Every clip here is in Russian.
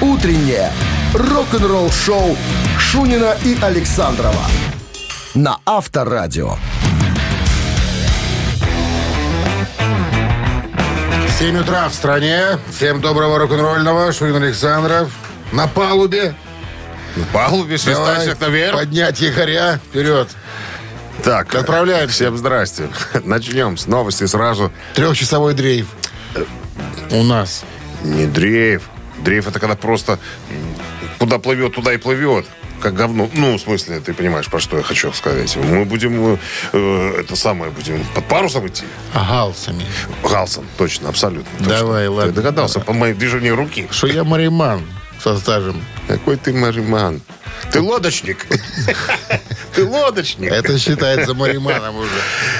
Утреннее рок-н-ролл-шоу Шунина и Александрова на Авторадио. 7 утра в стране. Всем доброго рок-н-ролльного. Шурин Александров. На палубе. На палубе всех наверх. Поднять якоря. Вперед. Так, Отправляемся. Всем здрасте. Начнем с новости сразу. Трехчасовой дрейф. У нас. Не дрейф. Дрейф это когда просто куда плывет, туда и плывет. Как говно. Ну, в смысле, ты понимаешь, про что я хочу сказать. Мы будем, э, это самое, будем под парусом идти. А галсами. Галсон, точно, абсолютно. точно. Давай, ладно. Ты догадался по моим движению руки. Что я мариман со стажем. Какой ты мариман. Ты лодочник. Ты лодочник. Это считается мариманом уже.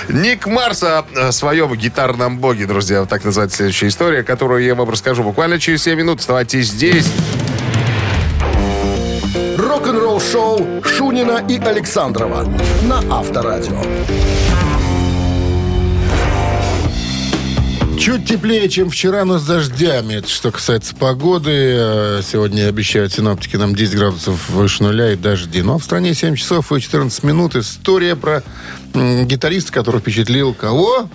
Ник Марс о своем гитарном боге, друзья. Вот так называется следующая история, которую я вам расскажу буквально через 7 минут. Оставайтесь здесь. Рок-н-ролл-шоу Шунина и Александрова на Авторадио. Чуть теплее, чем вчера, но с дождями. Это что касается погоды. Э, Сегодня обещают синоптики нам 10 градусов выше нуля и дожди. Но в стране 7 часов и 14 минут. История про гитариста, который впечатлил кого?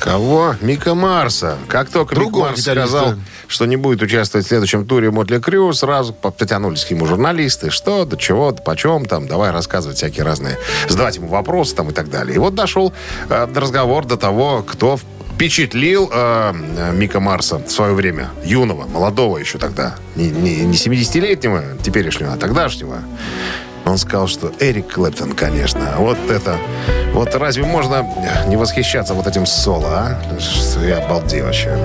Кого? Мика Марса. Как только Мик Другого Марс гитариста. сказал, что не будет участвовать в следующем туре Мотли Крю, сразу потянулись к нему журналисты. Что, до чего, да почем там, давай рассказывать всякие разные, задавать ему вопросы там и так далее. И вот дошел э, разговор до того, кто впечатлил э, Мика Марса в свое время. Юного, молодого еще тогда. Не, не, не 70-летнего теперешнего, а тогдашнего. Он сказал, что Эрик Клэптон, конечно. Вот это... Вот разве можно не восхищаться вот этим соло, а? Что Я обалдел вообще.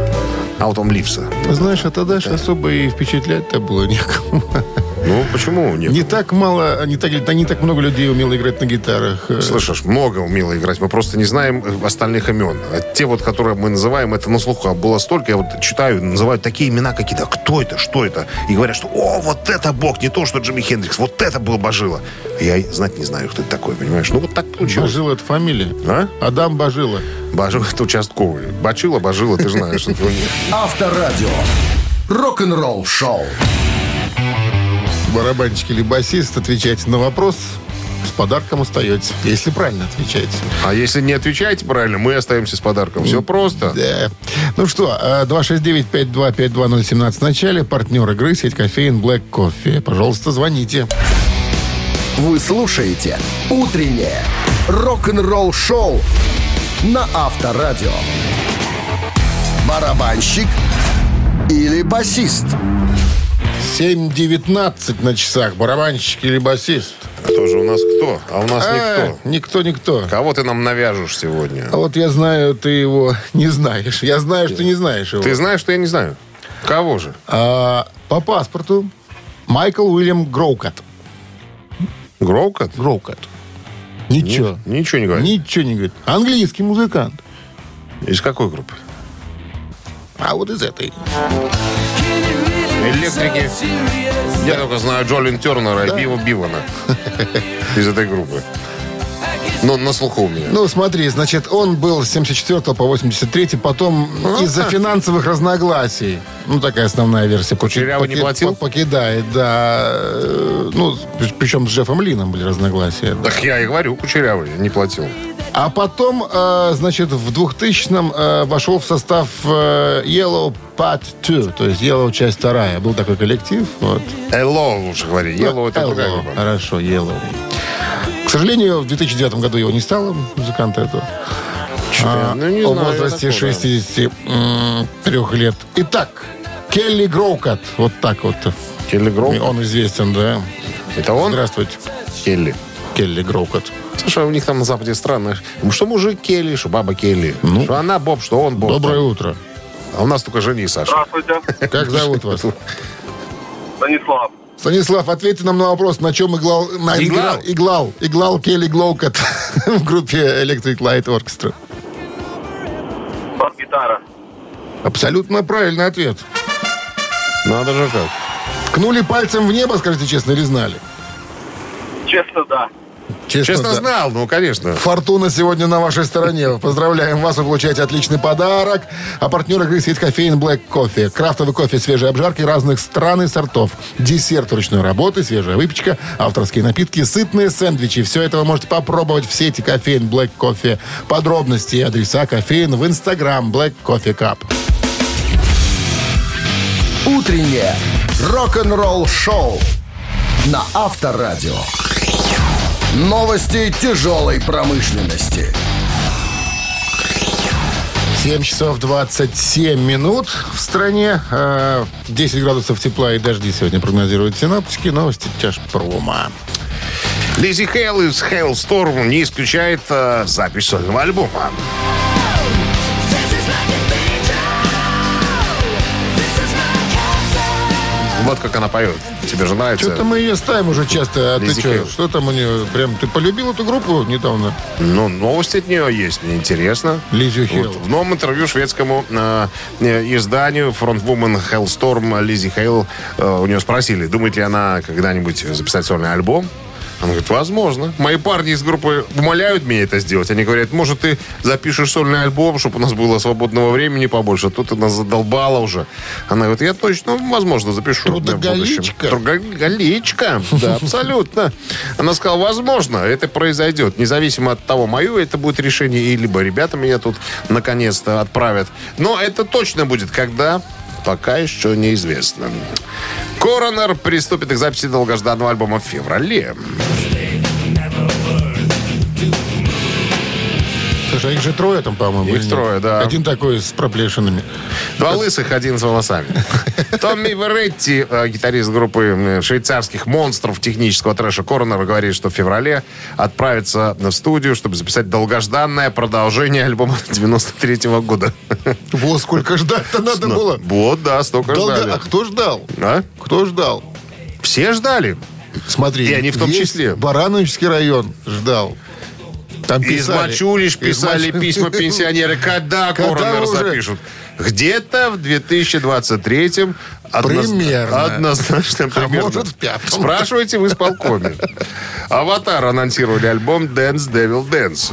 А вот он Ливса. Знаешь, а тогда же особо и впечатлять-то было некому. Ну, почему нет? Не так мало, не так, да не так много людей умело играть на гитарах. Э, Слышишь, много умело играть. Мы просто не знаем э, остальных имен. А те вот, которые мы называем, это на слуху. А было столько, я вот читаю, называют такие имена какие-то. Кто это, что это? И говорят, что о, вот это бог, не то, что Джимми Хендрикс. Вот это был Бажила. Я знать не знаю, кто это такой, понимаешь? Ну, вот так получилось. Бажила это фамилия. А? Адам Бажила. Бажила это участковый. Бачила, Бажила, ты знаешь. что. Авторадио. Барабанщик или басист, отвечайте на вопрос. С подарком остаетесь, если правильно отвечаете. А если не отвечаете правильно, мы остаемся с подарком. Все просто. Да. Ну что, э, 269-5252017 в начале. Партнер игры сеть кофеин Black Coffee. Пожалуйста, звоните. Вы слушаете «Утреннее рок-н-ролл-шоу» на Авторадио. Барабанщик или басист? 7.19 на часах. Барабанщик или басист? А тоже у нас кто? А у нас А, никто. Никто, никто. Кого ты нам навяжешь сегодня? А вот я знаю, ты его не знаешь. Я знаю, что ты не знаешь его. Ты знаешь, что я не знаю? Кого же? А, по паспорту Майкл Уильям Гроукат. Гроукот? Гроукат. Ничего. Ничего не говорит. Ничего не говорит. Английский музыкант. Из какой группы? А вот из этой. Электрики. Я только знаю Джолин Тернера и Бива Бивана из этой группы. Но на слуху у меня. Ну, смотри, значит, он был с 74 по 83, потом из-за финансовых разногласий, ну, такая основная версия. Кучерявый не платил? по- Покидает, да. Э, Ну, при- причем с Джеффом Лином были разногласия. да. Так я и говорю, кучерявый, не платил. А потом, э, значит, в 2000-м э, вошел в состав э, Yellow Part 2, то есть Yellow часть вторая. Был такой коллектив. Вот. Hello, лучше говори. Yellow это Hello. другая группа. Хорошо, Yellow. К сожалению, в 2009 году его не стало, музыканта этого. А, Ну, не о знаю, возрасте такого. 63 лет. Итак, Келли Гроукат. Вот так вот. Келли Гроу? Он известен, да. Это он? Здравствуйте, Келли. Келли Гроукат. Слушай, у них там на Западе странно. Что мужик Келли, что баба Келли. Ну. Что она Боб, что он Боб. Доброе утро. А у нас только жени, Саша. Здравствуйте, Как зовут вас? Станислав. Станислав, ответьте нам на вопрос, на чем иглал... На Иглал? Иглал. Иглал Келли Глоукат в группе Electric Light Orchestra. Бас-гитара. Абсолютно правильный ответ. Надо же как. Ткнули пальцем в небо, скажите честно, или знали? Честно, да. Честно, Честно да. знал, ну, конечно. Фортуна сегодня на вашей стороне. Поздравляем вас, вы получаете отличный подарок. А партнер игры сеть кофеин Black Coffee. Крафтовый кофе, свежие обжарки разных стран и сортов. Десерт ручной работы, свежая выпечка, авторские напитки, сытные сэндвичи. Все это вы можете попробовать в сети кофеин Black Coffee. Подробности и адреса кофеин в инстаграм Black Coffee Cup. Утреннее рок-н-ролл-шоу на Авторадио. Новости тяжелой промышленности. 7 часов 27 минут в стране. Э, 10 градусов тепла и дожди сегодня прогнозируют синоптики. Новости тяжпрома. Лизи Хейл из Hailstorm не исключает э, запись сольного альбома. Вот как она поет. Тебе же нравится? Что-то мы ее ставим уже часто. А ты Лиззи что? Что там у нее? Прям ты полюбил эту группу недавно? Ну, новости от нее есть. Мне интересно. Лиззи Хейл. Вот в новом интервью шведскому э, э, изданию фронтвумен Hellstorm Лизи Хейл э, у нее спросили, думает ли она когда-нибудь записать сольный альбом. Она говорит, возможно. Мои парни из группы умоляют меня это сделать. Они говорят, может, ты запишешь сольный альбом, чтобы у нас было свободного времени побольше. Тут ты нас задолбала уже. Она говорит, я точно, возможно, запишу. в будущем». Трудоголичка. Трудоголичка, да, абсолютно. Она сказала, возможно, это произойдет. Независимо от того, мое это будет решение, и либо ребята меня тут наконец-то отправят. Но это точно будет, когда пока еще неизвестно. Коронер приступит к записи долгожданного альбома в феврале. А их же трое там, по-моему. Их трое, да. Один такой с проплешинами. Два лысых, один с волосами. Томми Веретти, э, гитарист группы швейцарских монстров технического трэша Коронер, говорит, что в феврале отправится в студию, чтобы записать долгожданное продолжение альбома 93 года. Во, сколько ждать-то надо было. Вот, да, столько Долго- ждали. А кто ждал? А? Кто ждал? Все ждали. Смотри, И они в том числе. Барановичский район ждал. Там Из писали. Мачулиш Из писали Мачу- письма пенсионеры. Когда Когда Коронер уже? запишут? Где-то в 2023-м. одноз- Примерно. Однозначно, А примерно. может, в пятом. Спрашивайте в исполкоме. Аватар анонсировали альбом Dance Devil Dance.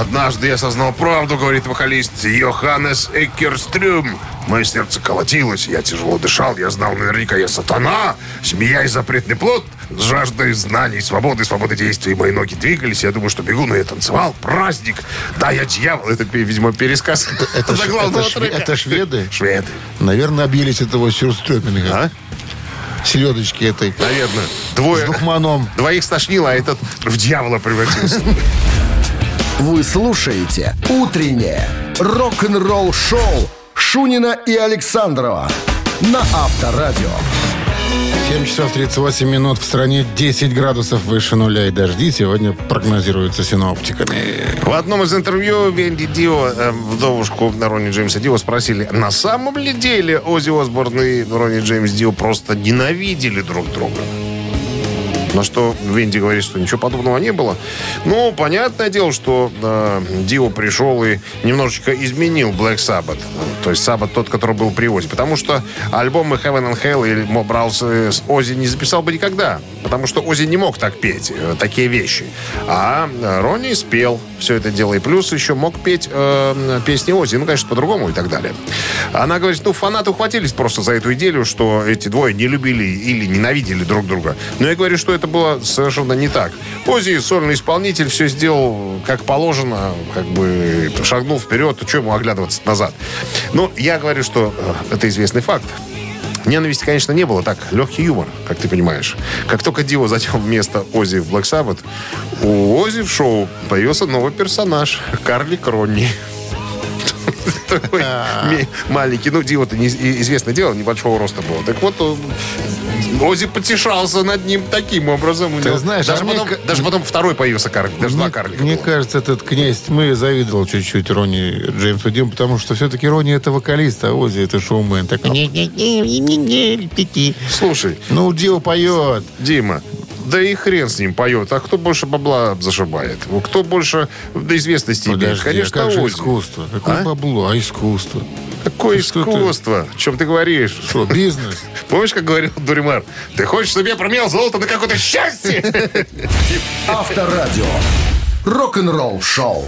Однажды я осознал правду, говорит вокалист Йоханнес Эккерстрюм. Мое сердце колотилось, я тяжело дышал, я знал наверняка, я сатана. Смеясь запретный плод, с жаждой знаний, свободы, свободы действий. Мои ноги двигались, я думаю, что бегу, но я танцевал. Праздник. Да, я дьявол. Это, видимо, пересказ Это, ш- заглавного это шве- это шведы? Шведы. Наверное, объелись этого сюрстрёминга. А? Селедочки этой. Наверное. С Двое. духманом. Двоих стошнило, а этот в дьявола превратился. Вы слушаете «Утреннее рок-н-ролл-шоу» Шунина и Александрова на Авторадио. 7 часов 38 минут. В стране 10 градусов выше нуля и дожди сегодня прогнозируются синоптиками. В одном из интервью Венди Дио, э, вдовушку Ронни Джеймса Дио, спросили, на самом ли деле Оззи Осборн и Ронни Джеймс Дио просто ненавидели друг друга? На что Венди говорит, что ничего подобного не было. Ну, понятное дело, что э, Дио пришел и немножечко изменил Black Sabbath. То есть Sabbath тот, который был при Ози. Потому что альбомы Heaven and Hell или Mob Rules с Ози не записал бы никогда. Потому что Ози не мог так петь, э, такие вещи. А э, Ронни спел все это дело. И плюс еще мог петь э, песни Ози. Ну, конечно, по-другому и так далее. Она говорит, ну, фанаты ухватились просто за эту идею, что эти двое не любили или ненавидели друг друга. Но я говорю, что это было совершенно не так. Ози, сольный исполнитель, все сделал как положено, как бы шагнул вперед, что ему оглядываться назад. Но я говорю, что э, это известный факт. Ненависти, конечно, не было. Так, легкий юмор, как ты понимаешь. Как только Дио затем вместо Ози в Black Sabbath, у Ози в шоу появился новый персонаж. Карли Кронни. Такой маленький. Ну, Дио-то не- и- известное дело, небольшого роста было. Так вот, Ози потешался над ним таким образом. Ты знаешь, даже, а потом, ка- даже потом второй появился карлик. Даже два Мне, карлика мне было. кажется, этот князь тьмы завидовал чуть-чуть Ронни Джеймсу Диму, потому что все-таки Ронни это вокалист, а Ози это шоумен. Так, Слушай, ну, Дио поет. Дима, да и хрен с ним поет. А кто больше бабла зашибает? Кто больше до известности имеет? Подожди, Конечно, а как же искусство? Какое А? бабло, а искусство? Какое Что ты? искусство? О чем ты говоришь? Что, бизнес? Помнишь, как говорил Дуримар? Ты хочешь, чтобы я промел золото на какое-то счастье? Авторадио. Рок-н-ролл шоу.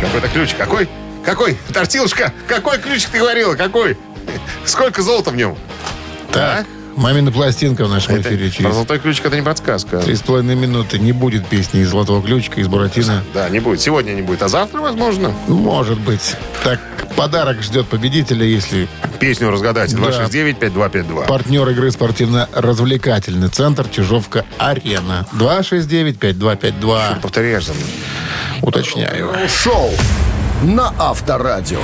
Какой-то ключ. Какой? Какой? Тортилушка, какой ключик ты говорила? Какой? Сколько золота в нем? Так, мамина пластинка в нашем Это- эфире про через золотой ключик это не подсказка. три с половиной минуты. Не будет песни из «Золотого ключика», из «Буратино». Да, не будет. Сегодня не будет, а завтра, возможно. Может быть. Так, подарок ждет победителя, если Песню разгадайте. Да. 269-5252. партнер игры спортивно-развлекательный центр «Чижовка-Арена». 269-5252. Повторяешь за мной. Уточняю. Шоу на Авторадио.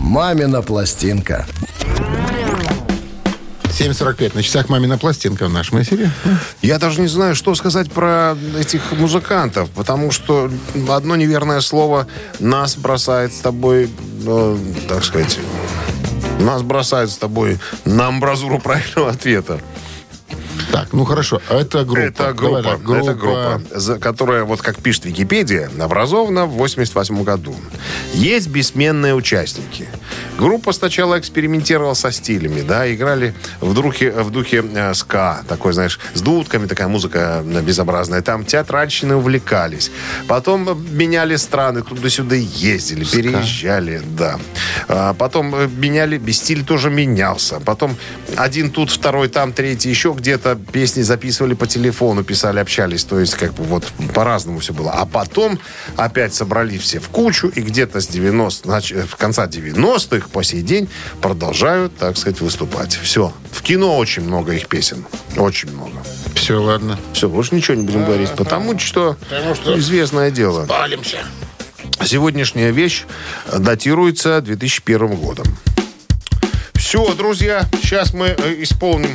Мамина пластинка. 7.45. На часах «Мамина пластинка» в нашем эфире. Я даже не знаю, что сказать про этих музыкантов, потому что одно неверное слово нас бросает с тобой, э, так сказать, нас бросает с тобой на амбразуру правильного ответа. Так, ну хорошо. А это группа. Это Давай группа, так, группа. это группа, за- которая, вот как пишет Википедия, образована в 88 году. Есть бессменные участники. Группа сначала экспериментировала со стилями, да, играли в духе, в духе э, ска, такой, знаешь, с дудками, такая музыка э, безобразная. Там театральщины увлекались. Потом э, меняли страны, туда-сюда ездили, переезжали, да. А потом э, меняли, стиль тоже менялся. Потом один тут, второй там, третий еще где-то песни записывали по телефону, писали, общались. То есть как бы вот по-разному все было. А потом опять собрали все в кучу и где-то с 90, нач- в конца 90-х по сей день продолжают, так сказать, выступать. Все. В кино очень много их песен. Очень много. Все, ладно. Все, больше ничего не будем говорить, потому что, известное дело. Палимся. Сегодняшняя вещь датируется 2001 годом. Все, друзья, сейчас мы э, исполним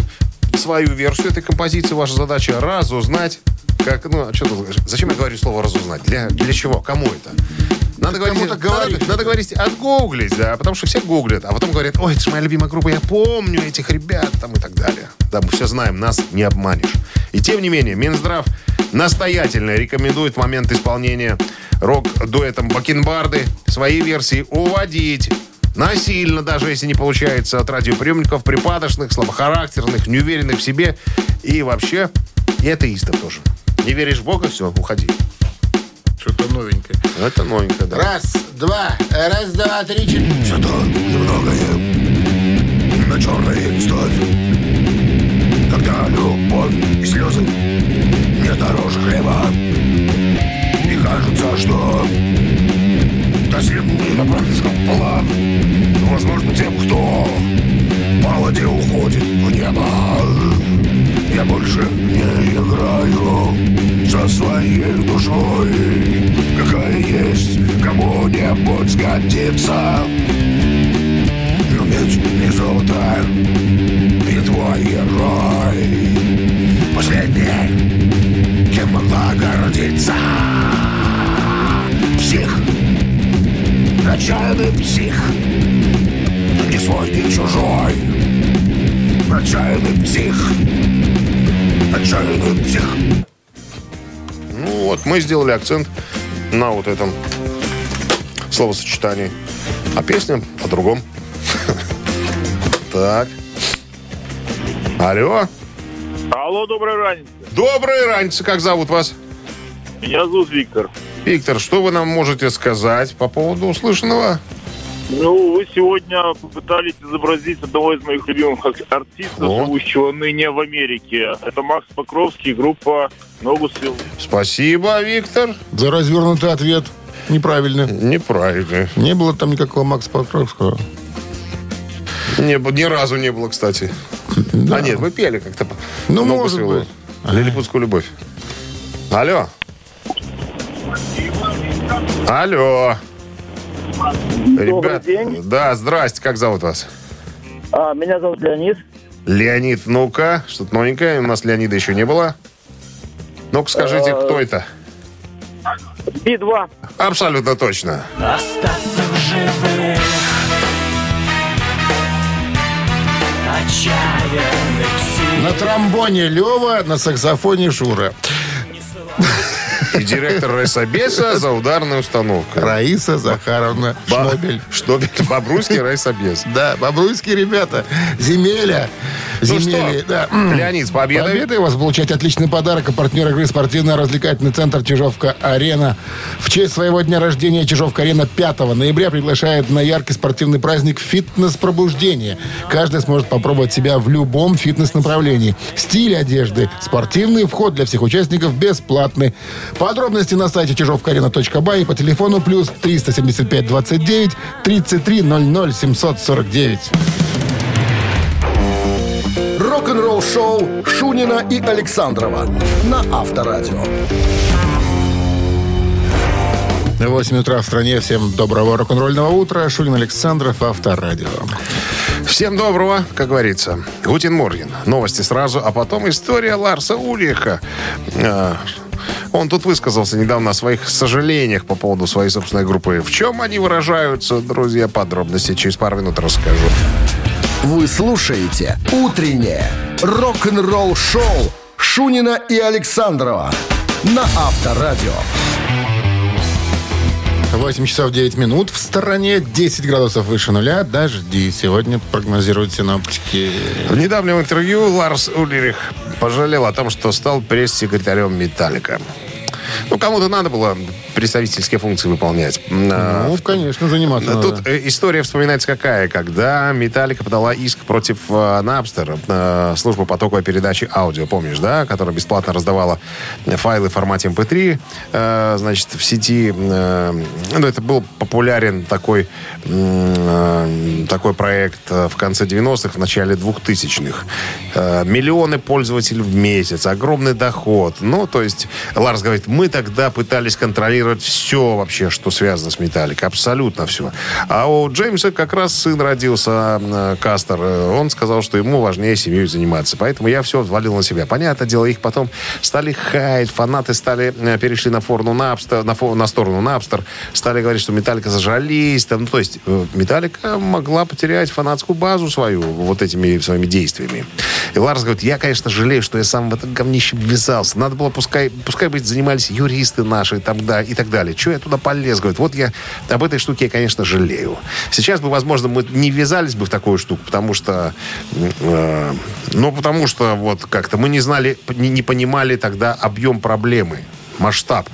свою версию этой композиции. Ваша задача разузнать, как, ну, а что тут, зачем я говорю слово разузнать? Для, для чего? Кому это? Надо говорить, надо, говоришь. надо говорить отгуглить, да, потому что все гуглят, а потом говорят, ой, это же моя любимая группа, я помню этих ребят, там и так далее. Да, мы все знаем, нас не обманешь. И тем не менее, Минздрав настоятельно рекомендует в момент исполнения рок-дуэтом Бакенбарды свои версии уводить. Насильно, даже если не получается от радиоприемников, припадочных, слабохарактерных, неуверенных в себе и вообще и атеистов тоже. Не веришь в Бога, все, уходи. Что-то новенькое. Это новенькое, да. Раз, два, раз, два, три, четыре. Что-то немногое на черный ставь Когда любовь и слезы не дороже хлеба И кажется, что до земли добраться план Возможно, тем, кто по воде уходит в небо. Я больше не играю со своей душой. Какая есть, кому-нибудь сгодится. Меч не золото И твой герой. Последний Кем могла гордиться Псих Отчаянный псих Не свой, не чужой Отчаянный псих Отчаянный псих Ну вот, мы сделали акцент на вот этом словосочетании. А песня о другом. Так. Алло. Алло, доброй раницы. Доброй раньше. Как зовут вас? Меня зовут Виктор. Виктор, что вы нам можете сказать по поводу услышанного? Ну, вы сегодня попытались изобразить одного из моих любимых артистов, О. живущего ныне в Америке. Это Макс Покровский, группа «Ногу свел». Спасибо, Виктор. За развернутый ответ. Неправильно. Неправильно. Не было там никакого Макса Покровского. Не, ни разу не было, кстати. Да. А нет, вы пели как-то. Ну, может быть. Лилипутскую любовь. Алло. Алло. Ребят, день. Да, здрасте, как зовут вас? А, меня зовут Леонид. Леонид, ну-ка, что-то новенькое. У нас Леонида еще не было. Ну-ка, скажите, Э, кто это? Би-2. Абсолютно точно. Остаться в живых На тромбоне Лева, на саксофоне Шура. И директор райсобеса за ударную установку. Раиса Захаровна Ба- Шнобель. Шнобель. Бобруйский райсобес. Да, бобруйские ребята. Земеля. Ну Земели, да. Леонид, с победой. Победой вас получать отличный подарок. А партнер игры спортивно-развлекательный центр Чижовка-Арена. В честь своего дня рождения Чижовка-Арена 5 ноября приглашает на яркий спортивный праздник «Фитнес-пробуждение». Каждый сможет попробовать себя в любом фитнес-направлении. Стиль одежды, спортивный вход для всех участников бесплатный. Подробности на сайте чижовкаарена.бай и по телефону плюс 375 29 33 00 749. Рок-н-ролл шоу Шунина и Александрова на Авторадио. 8 утра в стране. Всем доброго рок-н-ролльного утра. Шулин Александров, Авторадио. Всем доброго, как говорится. Гутин Морген. Новости сразу, а потом история Ларса Ульриха. Он тут высказался недавно о своих сожалениях по поводу своей собственной группы. В чем они выражаются, друзья, подробности через пару минут расскажу. Вы слушаете «Утреннее рок-н-ролл-шоу» Шунина и Александрова на Авторадио. 8 часов 9 минут. В стороне 10 градусов выше нуля. Дожди. Сегодня прогнозируют синоптики. В недавнем интервью Ларс Ульрих пожалел о том, что стал пресс-секретарем «Металлика». Ну, кому-то надо было представительские функции выполнять. А, Ну, конечно, заниматься Тут надо. э, история вспоминается какая. Когда Металлика подала иск против э, Napster, э, службы потоковой передачи аудио, помнишь, да? Которая бесплатно раздавала файлы в формате MP3, э, значит, в сети. э, ну, это был популярен такой, э, такой проект э, в конце 90-х, в начале 2000-х. Э, миллионы пользователей в месяц, огромный доход. Ну, то есть, Ларс говорит, мы тогда пытались контролировать все вообще, что связано с Металликой. Абсолютно все. А у Джеймса как раз сын родился, э, Кастер. Э, Он сказал, что ему важнее семьей заниматься. Поэтому я все взвалил на себя. Понятное дело, их потом стали хаять, фанаты стали, э, перешли на, форну Napster, на, фо- на сторону Napster, стали говорить, что Металлика зажались. Там, ну, то есть Металлика могла потерять фанатскую базу свою вот этими своими действиями. И Ларс говорит, я, конечно, жалею, что я сам в это говнище ввязался. Надо было, пускай, пускай бы занимались юристы наши там, и так далее. Чего я туда полез? Говорит, вот я об этой штуке я, конечно, жалею. Сейчас бы, возможно, мы не ввязались бы в такую штуку, потому что, э, ну, потому что вот как-то мы не знали, не, не понимали тогда объем проблемы, масштаб.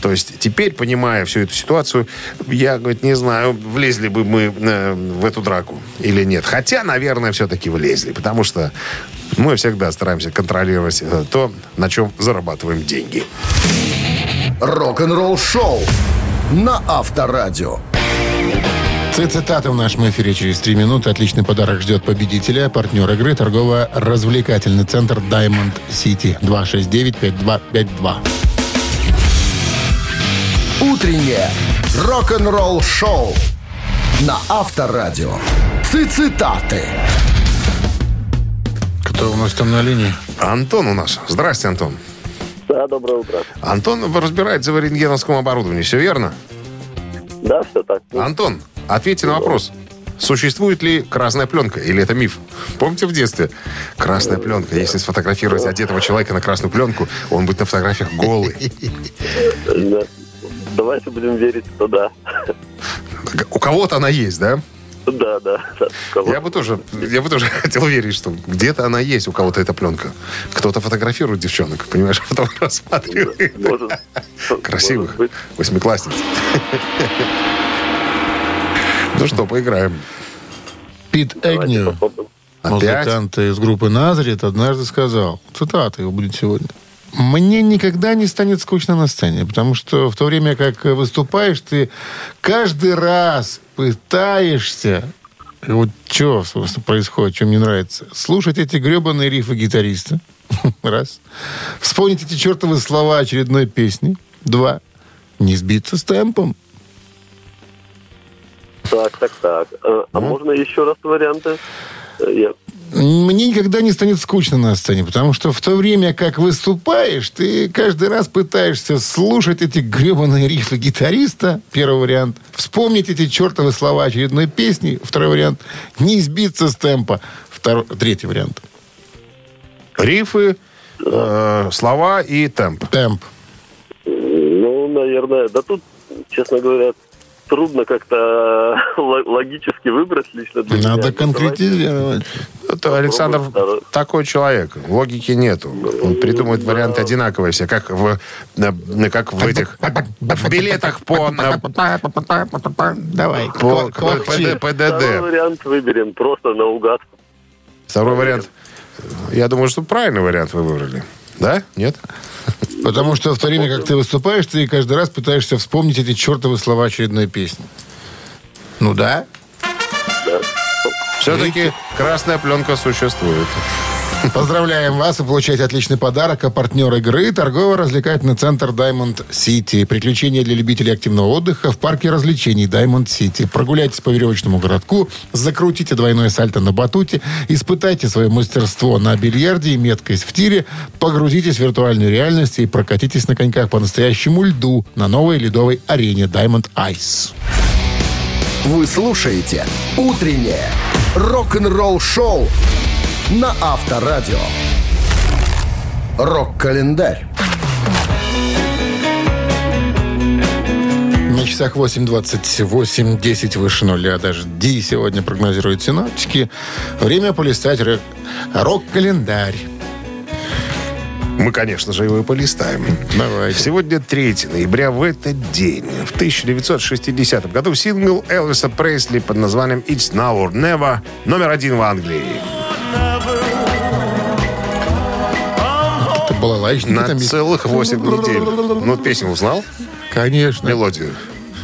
То есть теперь, понимая всю эту ситуацию, я, говорит, не знаю, влезли бы мы э, в эту драку или нет. Хотя, наверное, все-таки влезли, потому что мы всегда стараемся контролировать э, то, на чем зарабатываем деньги. Рок-н-ролл шоу на Авторадио. Цитаты в нашем эфире через 3 минуты. Отличный подарок ждет победителя. Партнер игры торгово-развлекательный центр Diamond City 269-5252. Утреннее рок-н-ролл шоу на Авторадио. Цитаты. Кто у нас там на линии? Антон у нас. Здрасте, Антон. Да, доброе утро. Антон разбирается в рентгеновском оборудовании, все верно? Да, все так. Антон, ответьте на вопрос. Существует ли красная пленка или это миф? Помните в детстве? Красная пленка. Если сфотографировать одетого человека на красную пленку, он будет на фотографиях голый. Да. Давайте будем верить, что да. У кого-то она есть, да? Да, да. Я бы тоже, я бы тоже хотел верить, что где-то она есть, у кого-то эта пленка. Кто-то фотографирует девчонок, понимаешь, а потом рассматривает. Может, Красивых. может. Восьмиклассниц. Ну что, поиграем. Пит. Опять? музыкант из группы Назарет, однажды сказал, цитата его будет сегодня, «Мне никогда не станет скучно на сцене, потому что в то время, как выступаешь, ты каждый раз пытаешься вот что, собственно, происходит, что мне нравится. Слушать эти гребаные рифы гитариста. Раз. Вспомнить эти чертовы слова очередной песни. Два. Не сбиться с темпом. Так, так, так. Э, А можно еще раз варианты? Э, Я... Мне никогда не станет скучно на сцене, потому что в то время, как выступаешь, ты каждый раз пытаешься слушать эти гребаные рифы гитариста, первый вариант, вспомнить эти чертовы слова очередной песни, второй вариант, не сбиться с темпа, второй, третий вариант, Рифы, э, слова и темп. темп. наверное. Да тут, честно говоря, трудно как-то л- логически выбрать лично для меня. Надо Ну, конкретизировать. Это Александр второй. такой человек. Логики нету. Он придумывает варианты одинаковые все, как в, как в этих в билетах по, на- Давай, по ква- квахчи. ПД- Второй ПДД. вариант выберем просто наугад. Второй вариант. Я думаю, что правильный вариант вы выбрали. Да? Нет? Потому что в то время, как ты выступаешь, ты каждый раз пытаешься вспомнить эти чертовы слова очередной песни. Ну да. Все-таки красная пленка существует. Поздравляем вас и получаете отличный подарок. А партнер игры – торгово-развлекательный центр Diamond City. Приключения для любителей активного отдыха в парке развлечений Diamond City. Прогуляйтесь по веревочному городку, закрутите двойное сальто на батуте, испытайте свое мастерство на бильярде и меткость в тире, погрузитесь в виртуальную реальность и прокатитесь на коньках по настоящему льду на новой ледовой арене Diamond Ice. Вы слушаете «Утреннее рок-н-ролл-шоу» на Авторадио. Рок-календарь. На часах 8.28, 10 выше нуля. Дожди сегодня прогнозируют синоптики. Время полистать рок- рок-календарь. Мы, конечно же, его и полистаем. Давайте. Сегодня 3 ноября, в этот день, в 1960 году, сингл Элвиса Пресли под названием «It's Now or Never» номер один в Англии. Это была лаечника. На целых 8 недель. Ну, песню узнал? Конечно. Мелодию.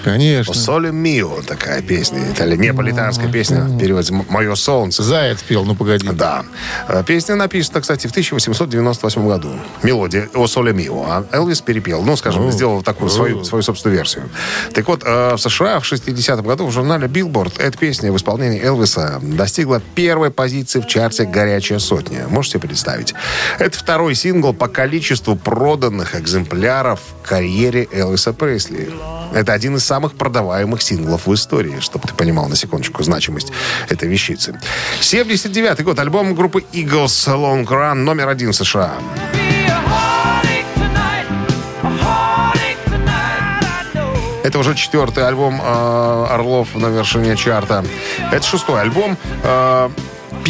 Конечно. «Соле мио» такая песня. Это неаполитанская песня. В переводе «Мое солнце». Заяц пел, ну погоди. Да. Э, Песня написана, кстати, в 1898 году. Мелодия «О соле мио». А Элвис перепел. Ну, скажем, сделал такую свою, свою собственную версию. Так вот, э, в США в 60-м году в журнале Billboard эта песня в исполнении Элвиса достигла первой позиции в чарте «Горячая сотня». Можете представить? Это второй сингл по количеству проданных экземпляров в карьере Элвиса Пресли. Это один из самых продаваемых синглов в истории, чтобы ты понимал на секундочку значимость этой вещицы. 79 год. Альбом группы Eagles Long Run номер один в США. Это уже четвертый альбом э, Орлов на вершине чарта. Это шестой альбом. э,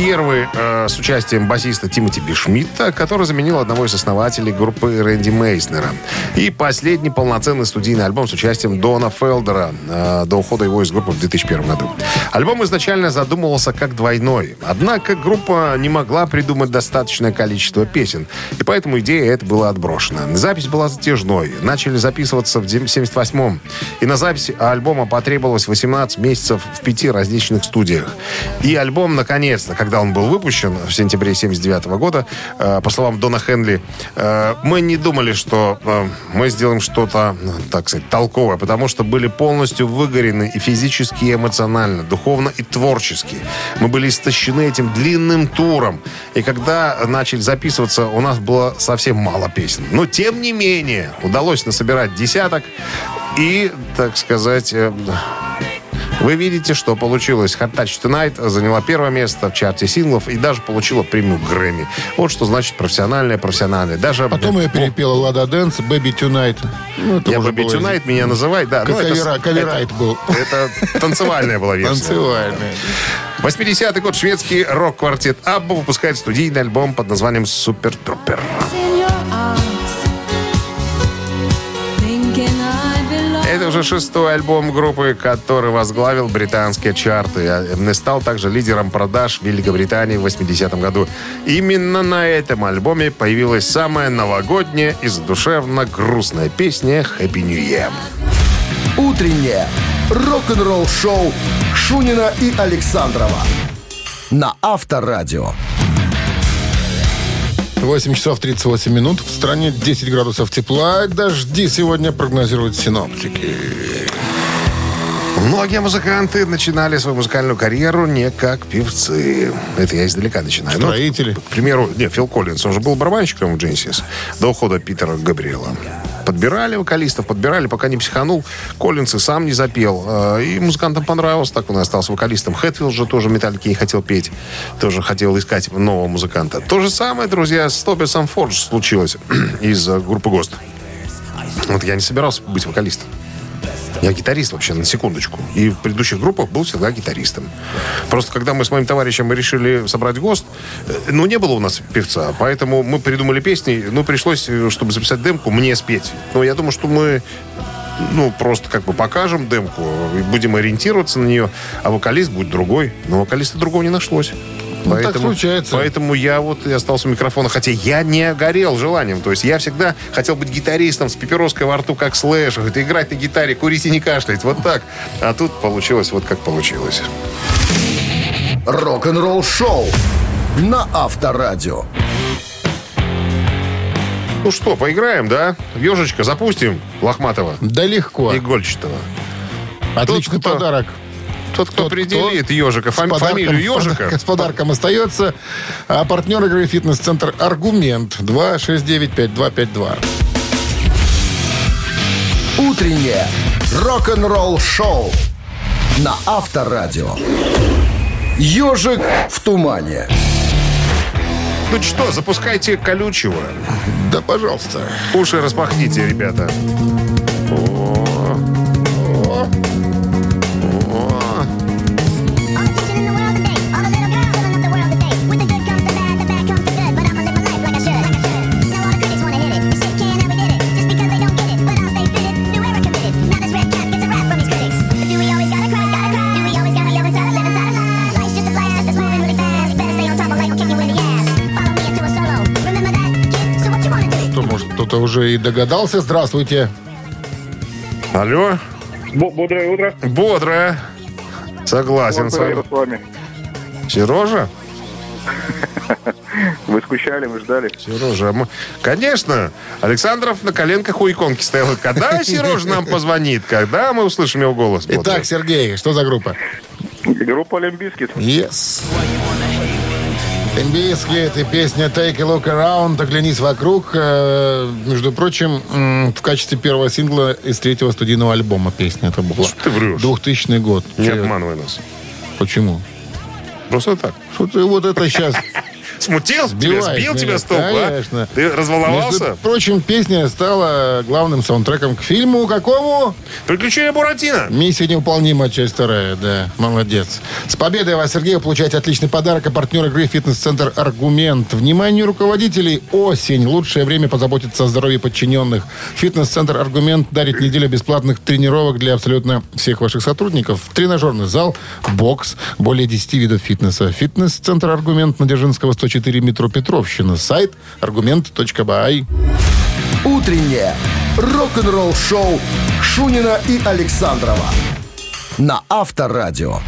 Первый э, с участием басиста Тимоти Бишмитта, который заменил одного из основателей группы Рэнди Мейснера. И последний полноценный студийный альбом с участием Дона Фелдера э, до ухода его из группы в 2001 году. Альбом изначально задумывался как двойной. Однако группа не могла придумать достаточное количество песен. И поэтому идея эта была отброшена. Запись была затяжной. Начали записываться в 78-м. И на запись альбома потребовалось 18 месяцев в пяти различных студиях. И альбом, наконец-то, когда он был выпущен в сентябре 79 года, э, по словам Дона Хенли, э, мы не думали, что э, мы сделаем что-то, ну, так сказать, толковое, потому что были полностью выгорены и физически, и эмоционально, духовно и творчески. Мы были истощены этим длинным туром. И когда начали записываться, у нас было совсем мало песен. Но, тем не менее, удалось насобирать десяток и, так сказать... вы видите, что получилось. Hot Touch Tonight заняла первое место в чарте синглов и даже получила премию Грэмми. Вот что значит профессиональное, профессиональное. Даже Потом ее перепела Лада Дэнс, Baby Tonight. Ну, это я Baby было Tonight меня называй, да. Как ну, это- каверайт был. Это танцевальная была версия. Танцевальная. 80-й год шведский рок-квартет Абба выпускает студийный альбом под названием «Супер Трупер». Это уже шестой альбом группы, который возглавил британские чарты. а, Стал также лидером продаж в Великобритании в 80-м году. Именно на этом альбоме появилась самая новогодняя и задушевно грустная песня «Happy New Year». Утреннее рок-н-ролл-шоу Шунина и Александрова на Авторадио. 8 часов 38 минут. В стране 10 градусов тепла. Дожди сегодня прогнозируют синоптики. Многие музыканты начинали свою музыкальную карьеру не как певцы. Это я издалека начинаю. Ну, Строители. к примеру, не, Фил Коллинз, он же был барабанщиком в Дженсис до ухода Питера Габриэла. Подбирали вокалистов, подбирали, пока не психанул. Коллинз и сам не запел. Э, И музыкантам понравилось, так он и остался вокалистом. Хэтфилд же тоже металлики не хотел петь. Тоже хотел искать нового музыканта. То же самое, друзья, с Тобисом Фордж случилось из э, группы ГОСТ. Вот я не собирался быть вокалистом. Я гитарист вообще, на секундочку. И в предыдущих группах был всегда гитаристом. Просто когда мы с моим товарищем решили собрать ГОСТ, э, ну, не было у нас певца, поэтому мы придумали песни, ну, пришлось, э, чтобы записать демку, мне спеть. Но я думаю, что мы ну, просто как бы покажем демку, и будем ориентироваться на нее, а вокалист будет другой. Но вокалиста другого не нашлось. Ну, так случается. Поэтому я вот и остался у микрофона, хотя я не горел желанием. То есть я всегда хотел быть гитаристом с папироской во рту, как слэш, говорит, играть на гитаре, курить и не кашлять. Вот так. А тут получилось вот как получилось. Рок-н-ролл шоу на Авторадио. Ну что, поиграем, да? Ежечка, запустим Лохматова Да легко. и. Отличный кто- подарок. Тот, кто Тот, определит ежика, С фами- подарком- фамилию ежика. С подарком остается. А партнер игры «Фитнес-центр Аргумент» 269-5252. Утреннее рок-н-ролл шоу на Авторадио. Ежик в тумане. Ну что, запускайте колючего. Да, пожалуйста. Уши распахните, ребята. И догадался. Здравствуйте. Алло, Бо- Бодрое утро. бодрая. Согласен с вами. с вами. Сережа? Вы скучали, мы ждали. Сережа, мы- конечно, Александров на коленках у иконки стоял. Когда Сережа нам позвонит? Когда мы услышим его голос? Итак, Сергей, что за группа? Группа Олимпийских. Yes. Олимпийские, это песня Take a Look Around, оглянись вокруг. Э, Между прочим, в качестве первого сингла из третьего студийного альбома песня это была. Что ты врешь? 2000 год. не Че- обманывай нас. Почему? Просто так. Что ты вот это сейчас Смутил тебя, Сбиваешь сбил меня, тебя с толку, а? конечно. Ты разволновался? Между прочим, песня стала главным саундтреком к фильму какому? Приключения Буратино. Миссия невыполнима, часть вторая, да. Молодец. С победой вас, Сергей, вы получаете отличный подарок. А партнер игры «Фитнес-центр Аргумент». Внимание руководителей, осень. Лучшее время позаботиться о здоровье подчиненных. «Фитнес-центр Аргумент» дарит неделю бесплатных тренировок для абсолютно всех ваших сотрудников. Тренажерный зал, бокс, более 10 видов фитнеса. «Фитнес-центр Аргумент» на Дзержинского, 104 метро Петровщина. Сайт аргумент.бай. Утреннее рок-н-ролл шоу Шунина и Александрова на Авторадио.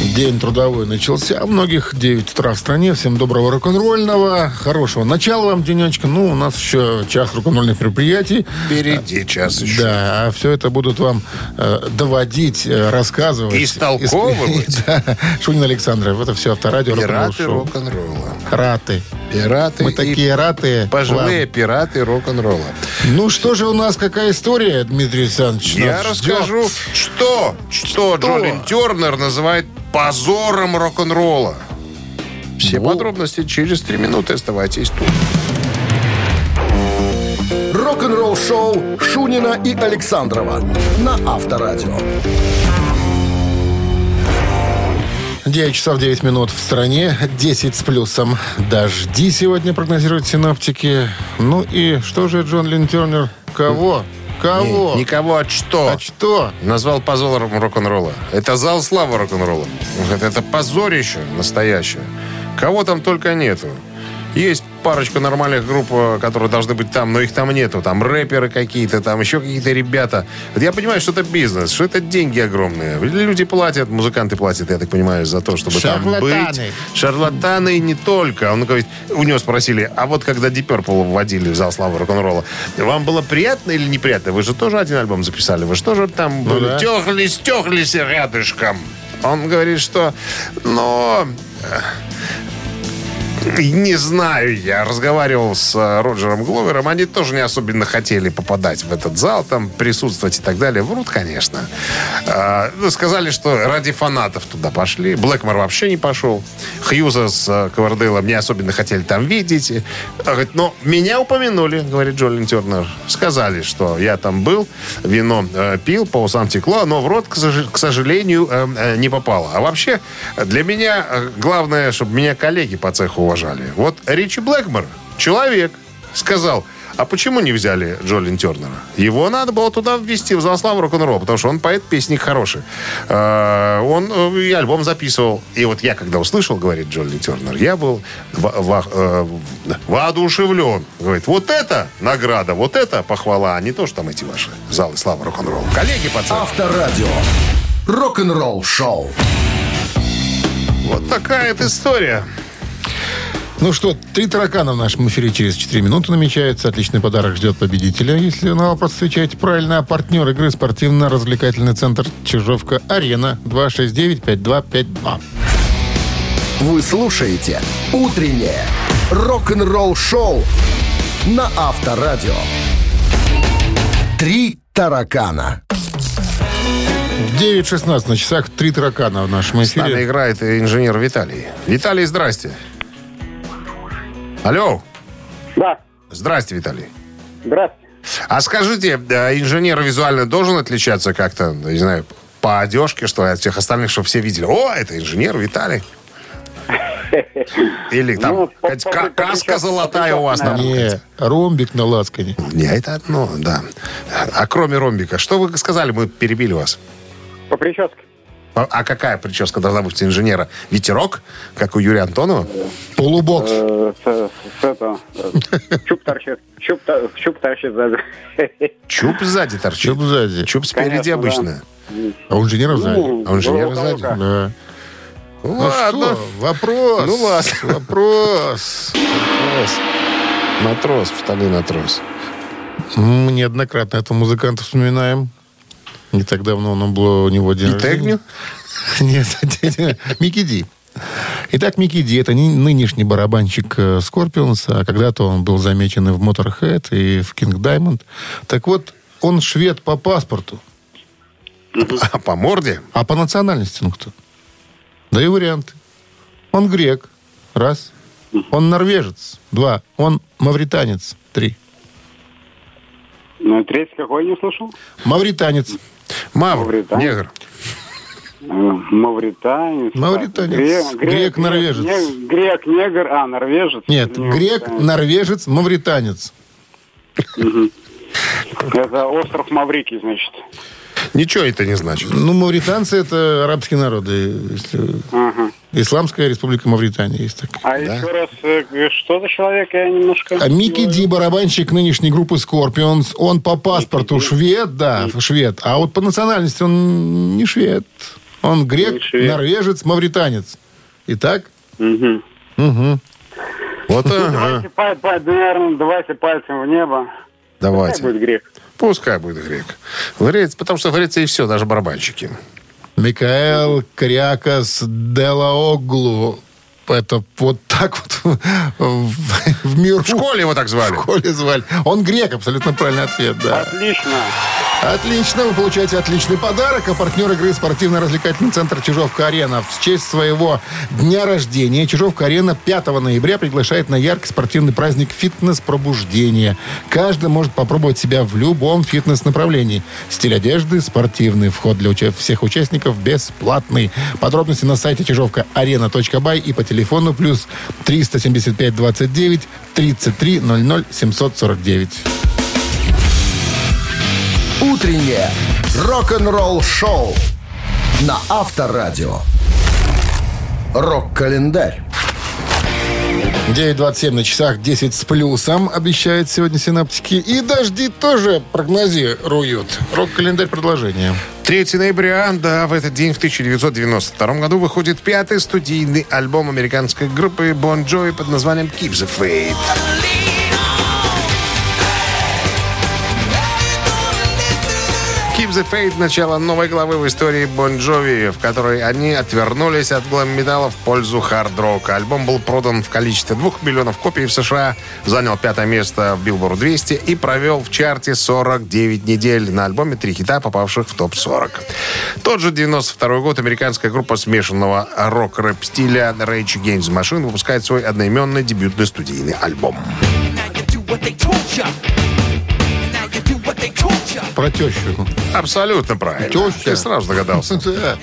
День трудовой начался. У многих 9 утра в стране. Всем доброго рок-н-ролльного. Хорошего начала вам денечка. Ну, у нас еще час рок-н-ролльных мероприятий. Впереди час еще. Да, а все это будут вам э, доводить, э, рассказывать. Истолковывать. Исп- Да. Шунин Александров. Это все авторадио Пираты рок-н-ролла. Раты. Пираты Мы такие раты. Пожилые пираты рок-н-ролла. Ладно. Ну, что же у нас, какая история, Дмитрий Александрович? Я расскажу, что, что, Джолин Тернер называет позором рок-н-ролла. Все Во. подробности через три минуты. Оставайтесь тут. Рок-н-ролл шоу Шунина и Александрова на Авторадио. 9 часов 9 минут в стране, 10 с плюсом. Дожди сегодня прогнозируют синоптики. Ну и что же Джон Лин Тернер? Кого? Кого? Никого от что? А что? Назвал позором рок-н-ролла. Это зал славы рок-н-ролла. Это позорище настоящее. Кого там только нету. Есть парочка нормальных групп, э, которые должны быть там, но их там нету. Там рэперы какие-то, там еще какие-то ребята. Вот я понимаю, что это бизнес, что это деньги огромные. Люди платят, музыканты платят, я так понимаю, за то, чтобы там Шарлатаны. быть. Шарлатаны не только. Он говорит, у него спросили, а вот когда Deep Purple вводили в зал славы рок-н-ролла, вам было приятно или неприятно? Вы же тоже один альбом записали, вы же тоже там были да. техлись, техлись рядышком. Он говорит, что, но... Не знаю, я разговаривал с э, Роджером Гловером, они тоже не особенно хотели попадать в этот зал, там присутствовать и так далее. Врут, конечно. А, ну, сказали, что ради фанатов туда пошли. Блэкмор вообще не пошел. Хьюза с э, Ковардейлом не особенно хотели там видеть. А, но меня упомянули, говорит Джолин Тернер. Сказали, что я там был, вино э, пил, по усам текло, но в рот, к, сож- к сожалению, не попало. А вообще, для меня главное, чтобы меня коллеги по цеху уважали. Вот Ричи Блэкмор, человек, сказал, а почему не взяли Джолин Тернера? Его надо было туда ввести в зал славы рок-н-ролл, потому что он поэт-песник хороший. Э, Он э, и альбом записывал. И вот я, когда услышал, говорит Джолин Тернер, я был во- во- э, воодушевлен. Говорит, вот это награда, вот это похвала, а не то, что там эти ваши залы славы рок-н-ролл. Коллеги по цеху. Авторадио. Рок-н-ролл шоу. Вот такая вот история. Ну что, три таракана в нашем эфире через 4 минуты намечается. Отличный подарок ждет победителя, если на вопрос отвечаете правильно. А партнер игры спортивно-развлекательный центр Чижовка-Арена 269-5252. Вы слушаете «Утреннее рок-н-ролл-шоу» на Авторадио. «Три таракана». 9.16 на часах. Три таракана в нашем С нами эфире. играет инженер Виталий. Виталий, здрасте. Алло. Да, Здрасте, Виталий. здравствуйте. А скажите, э, инженер визуально должен отличаться как-то, не знаю, по одежке, что ли, от всех остальных, чтобы все видели? О, это инженер Виталий. Или там Ну, каска золотая у вас там. Не, ромбик на лацкане. Не, это одно, да. А кроме ромбика, что вы сказали, мы перебили вас? По прическе. А какая прическа должна быть у инженера? Ветерок, как у Юрия Антонова? Полубокс. Э, с, этого, э, чуб торчит. Чуб, то- чуб торчит сзади. Чуб сзади торчит. Чуб сзади. Чуб спереди обычно. А у инженера сзади. Ну, А у инженера сзади? Да. Ну Ладно. что, вопрос. Ну ладно. Вопрос. Матрос. Матрос, штаны на трос. Мы неоднократно этого музыканта вспоминаем. Не так давно он был у него день И рождения. Нет, Микки Ди. Итак, Микки Ди – это не- нынешний барабанщик э, Скорпионс, а когда-то он был замечен и в Motorhead, и в King Diamond. Так вот, он швед по паспорту, А по морде? а по национальности ну кто? Даю варианты. Он грек. Раз. Он норвежец. Два. Он мавританец. Три. Ну, третий какой не слышал? Мавританец. Мавр, Мавританец. негр. Мавританец. Мавританец. Грек, норвежец. не- Грек, негр, а, норвежец. Нет, Не, грек, мавританец. норвежец, мавританец. Это остров Маврикий, значит. Ничего это не значит. Ну, мавританцы это арабские народы. если- Ага. Исламская республика Мавритания есть такая. А еще раз, э, что за человек, я немножко... А Микки Ди, барабанщик нынешней группы Scorpions, он по паспорту швед, да, швед. А вот по национальности он не швед. Он грек, Не швед. норвежец, мавританец. Итак, Мгм. угу. Вот ага. Давайте, наверное, давайте пальцем в небо. Пускай Давайте. будет грек. Пускай будет грек. В Греции- потому что в Греции все, даже барабанщики. Микаэл Крякас Делаоглу. Это вот так вот в, в миру. В школе его так звали. В школе звали. Он грек, абсолютно правильный ответ, да. Отлично. Отлично, вы получаете отличный подарок. А партнер игры спортивно-развлекательный центр Чижовка-Арена. В честь своего дня рождения Чижовка-Арена 5 ноября приглашает на яркий спортивный праздник «Фитнес-пробуждение». Каждый может попробовать себя в любом фитнес-направлении. Стиль одежды спортивный. Вход для всех участников бесплатный. Подробности на сайте чижовка-арена.бай и по телефону плюс 375 29 33 00 749. «Утреннее рок-н-ролл-шоу» на Авторадио. Рок-календарь. 9.27 на часах, 10 с плюсом, обещают сегодня синаптики. И дожди тоже прогнозируют. Рок-календарь продолжение. 3 ноября, да, в этот день, в 1992 году, выходит пятый студийный альбом американской группы Bon Jovi под названием Keep the Faith. Keep the Fate – начало новой главы в истории Бон Джови, в которой они отвернулись от глэм-металла в пользу хард-рока. Альбом был продан в количестве 2 миллионов копий в США, занял пятое место в Billboard 200 и провел в чарте 49 недель. На альбоме три хита, попавших в топ-40. Тот же 92 год американская группа смешанного рок-рэп стиля Rage Against the Machine выпускает свой одноименный дебютный студийный альбом. Про тещу. Абсолютно правильно. Теща. Ты сразу догадался.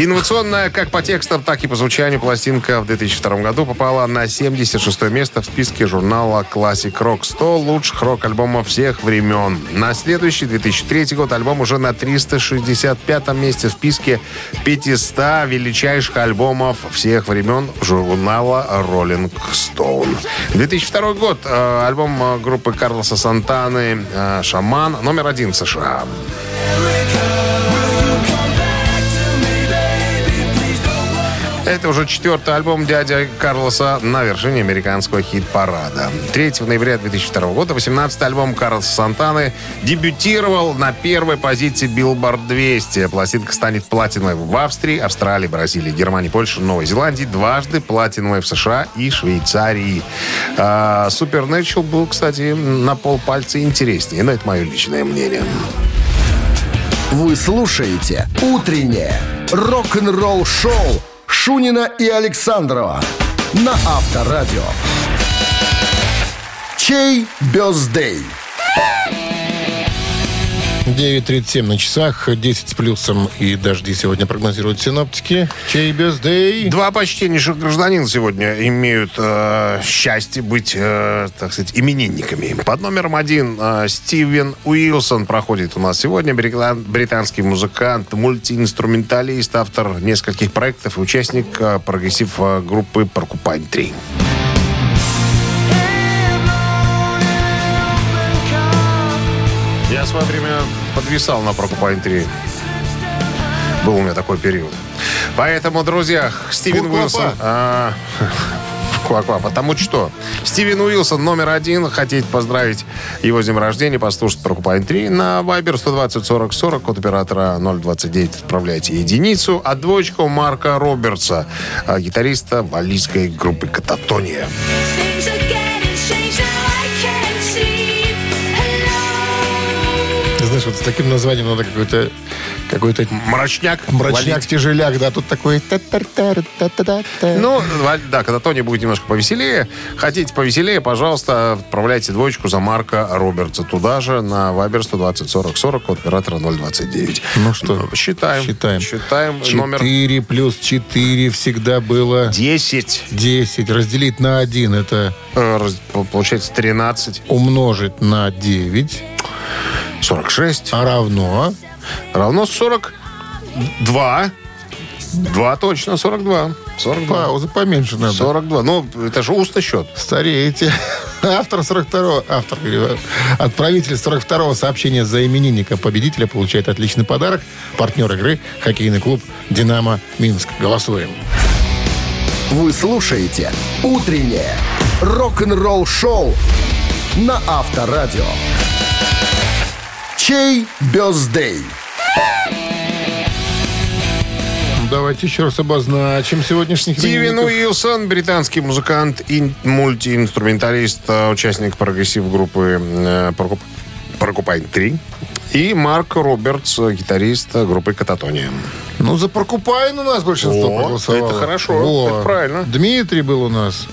Инновационная как по текстам, так и по звучанию пластинка в 2002 году попала на 76 место в списке журнала Classic Rock 100 лучших рок-альбомов всех времен. На следующий 2003 год альбом уже на 365 месте в списке 500 величайших альбомов всех времен журнала Rolling Stone. 2002 год. э, Альбом э, группы Карлоса Сантаны э, «Шаман» номер один в США. Это уже четвертый альбом дяди Карлоса на вершине американского хит-парада. 3 ноября 2002 года 18-й альбом Карлоса Сантаны дебютировал на первой позиции Billboard 200. Пластинка станет платиновой в Австрии, Австралии, Бразилии, Германии, Польше, Новой Зеландии, дважды платиновой в США и Швейцарии. А, Supernatural был, кстати, на полпальца интереснее, но это мое личное мнение. Вы слушаете «Утреннее рок-н-ролл-шоу» Шунина и Александрова на Авторадио. Чей бездей? 9.37 на часах, 10 с плюсом и дожди сегодня прогнозируют синоптики. Чей birthday? Два почтеннейших гражданина сегодня имеют э, счастье быть, э, так сказать, именинниками. Под номером один э, Стивен Уилсон проходит у нас сегодня. Британ- Британский музыкант, мультиинструменталист, автор нескольких проектов участник э, прогрессив э, Porcupine 3. Свое время подвисал на Porcupine 3. Был у меня такой период. Поэтому, друзья, Стивен. Уилсон... а. Потому что Стивен Уилсон номер один. Хотите поздравить его с днем рождения, послушать Прокупайн 3 на Viber 120 40 40 от оператора 029 отправляйте единицу. А двоечку Марка Робертса, а, гитариста валийской группы Кататония. Знаешь, вот с таким названием надо какой-то какой-то Мрачняк. мрачняк, тяжеляк, да, тут такой... Ну, да, когда Тони будет немножко повеселее. Хотите повеселее, пожалуйста, отправляйте двоечку за Марка Робертса. Туда же на Вайбер 120 40 40 от оператора 029. Ну что, Считаем. считаем. Считаем. Номер 4 плюс 4 всегда было 10. 10. Разделить на 1 это Э, Получается 13. умножить на 9, 46. а равно... Равно 42. 2 точно, 42. 42. Паузы поменьше надо. 42. Ну, это же устный счет. Стареете. Автор 42-го, автор, отправитель 42-го сообщения за именинника победителя получает отличный подарок. Партнер игры – хоккейный клуб «Динамо Минск». Голосуем. Вы слушаете «Утреннее рок-н-ролл-шоу» на Авторадио. Чей birthday? Давайте еще раз обозначим сегодняшних Стивен. Уилсон, британский музыкант и мультиинструменталист, участник прогрессив группы э, Procup- Porcupine Tree. И Марк Робертс, гитарист группы Katatonia. Ну, за Прокупайн у нас большинство О, проголосовало. это хорошо, Во. это правильно. Дмитрий был у нас.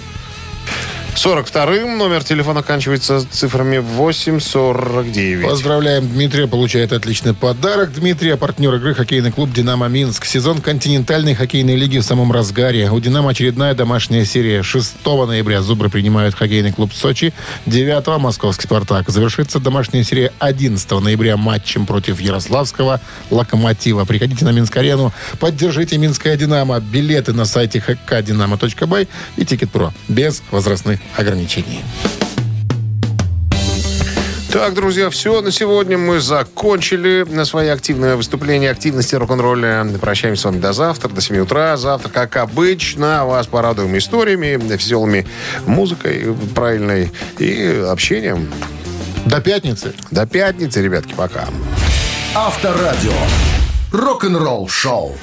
42-м номер телефона оканчивается цифрами 849. Поздравляем Дмитрия, получает отличный подарок. Дмитрий, а партнер игры хоккейный клуб «Динамо Минск». Сезон континентальной хоккейной лиги в самом разгаре. У «Динамо» очередная домашняя серия. 6 ноября «Зубры» принимают хоккейный клуб «Сочи». 9 московский «Спартак». Завершится домашняя серия 11 ноября матчем против Ярославского «Локомотива». Приходите на Минск-арену, поддержите «Минское Динамо». Билеты на сайте hkdinamo.by и «Тикет.Про» без возрастных ограничений. Так, друзья, все на сегодня. Мы закончили на свои активные выступления, активности рок-н-ролля. Прощаемся с вами до завтра, до 7 утра. Завтра, как обычно, вас порадуем историями, веселыми музыкой правильной и общением. До пятницы. До пятницы, ребятки, пока. Авторадио. Рок-н-ролл шоу.